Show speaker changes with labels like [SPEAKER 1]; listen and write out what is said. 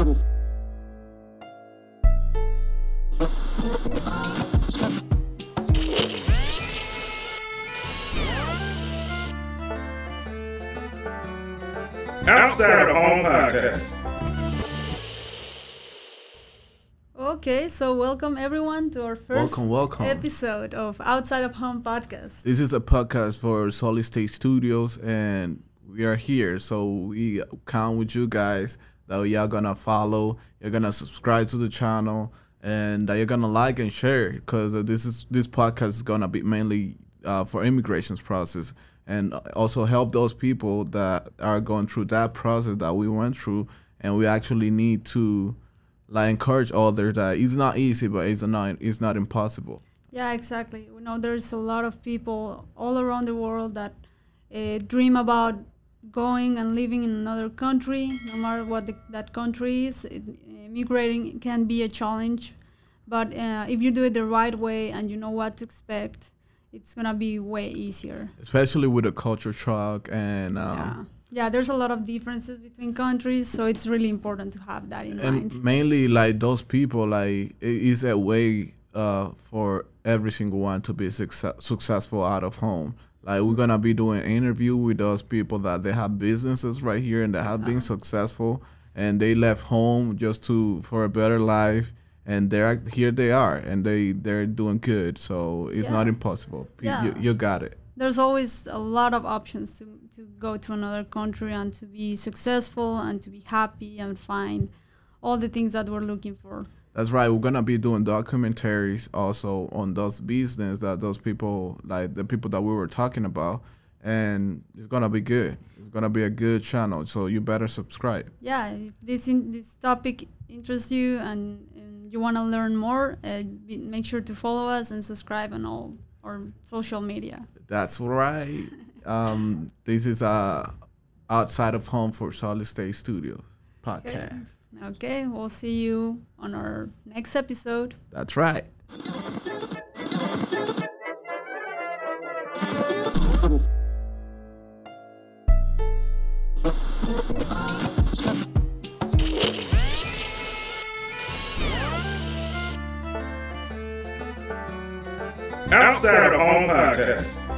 [SPEAKER 1] Outside of Home Podcast.
[SPEAKER 2] Okay, so welcome everyone to our first
[SPEAKER 3] Welcome, welcome.
[SPEAKER 2] episode of Outside of Home podcast.
[SPEAKER 3] This is a podcast for Solid State Studios, and we are here. So we count with you guys that y'all gonna follow, you're gonna subscribe to the channel, and that you're gonna like and share because this is this podcast is gonna be mainly uh, for immigrations process and also help those people that are going through that process that we went through, and we actually need to like encourage others that it's not easy, but it's not it's not impossible.
[SPEAKER 2] Yeah, exactly. We know there's a lot of people all around the world that uh, dream about going and living in another country, no matter what the, that country is. It, immigrating can be a challenge, but uh, if you do it the right way and you know what to expect, it's gonna be way easier.
[SPEAKER 3] especially with the culture shock and um,
[SPEAKER 2] yeah. Yeah, there's a lot of differences between countries, so it's really important to have that in
[SPEAKER 3] and
[SPEAKER 2] mind.
[SPEAKER 3] mainly like those people like it is a way uh for every single one to be success- successful out of home like we're gonna be doing interview with those people that they have businesses right here and that have been uh-huh. successful and they left home just to for a better life and they're here they are and they they're doing good. So it's not impossible.
[SPEAKER 2] Yeah.
[SPEAKER 3] you, you got it.
[SPEAKER 2] There's always a lot of options to, to go to another country and to be successful and to be happy and find all the things that we're looking for.
[SPEAKER 3] That's right. We're gonna be doing documentaries also on those business that those people like the people that we were talking about, and it's gonna be good. It's gonna be a good channel. So you better subscribe.
[SPEAKER 2] Yeah, if this in, this topic interests you and, and you want to learn more, uh, be, make sure to follow us and subscribe on all our social media.
[SPEAKER 3] That's right. um, this is uh outside of home for Solid State Studios podcast.
[SPEAKER 2] Okay, we'll see you on our next episode.
[SPEAKER 3] That's right.
[SPEAKER 1] Outside of Home Podcast.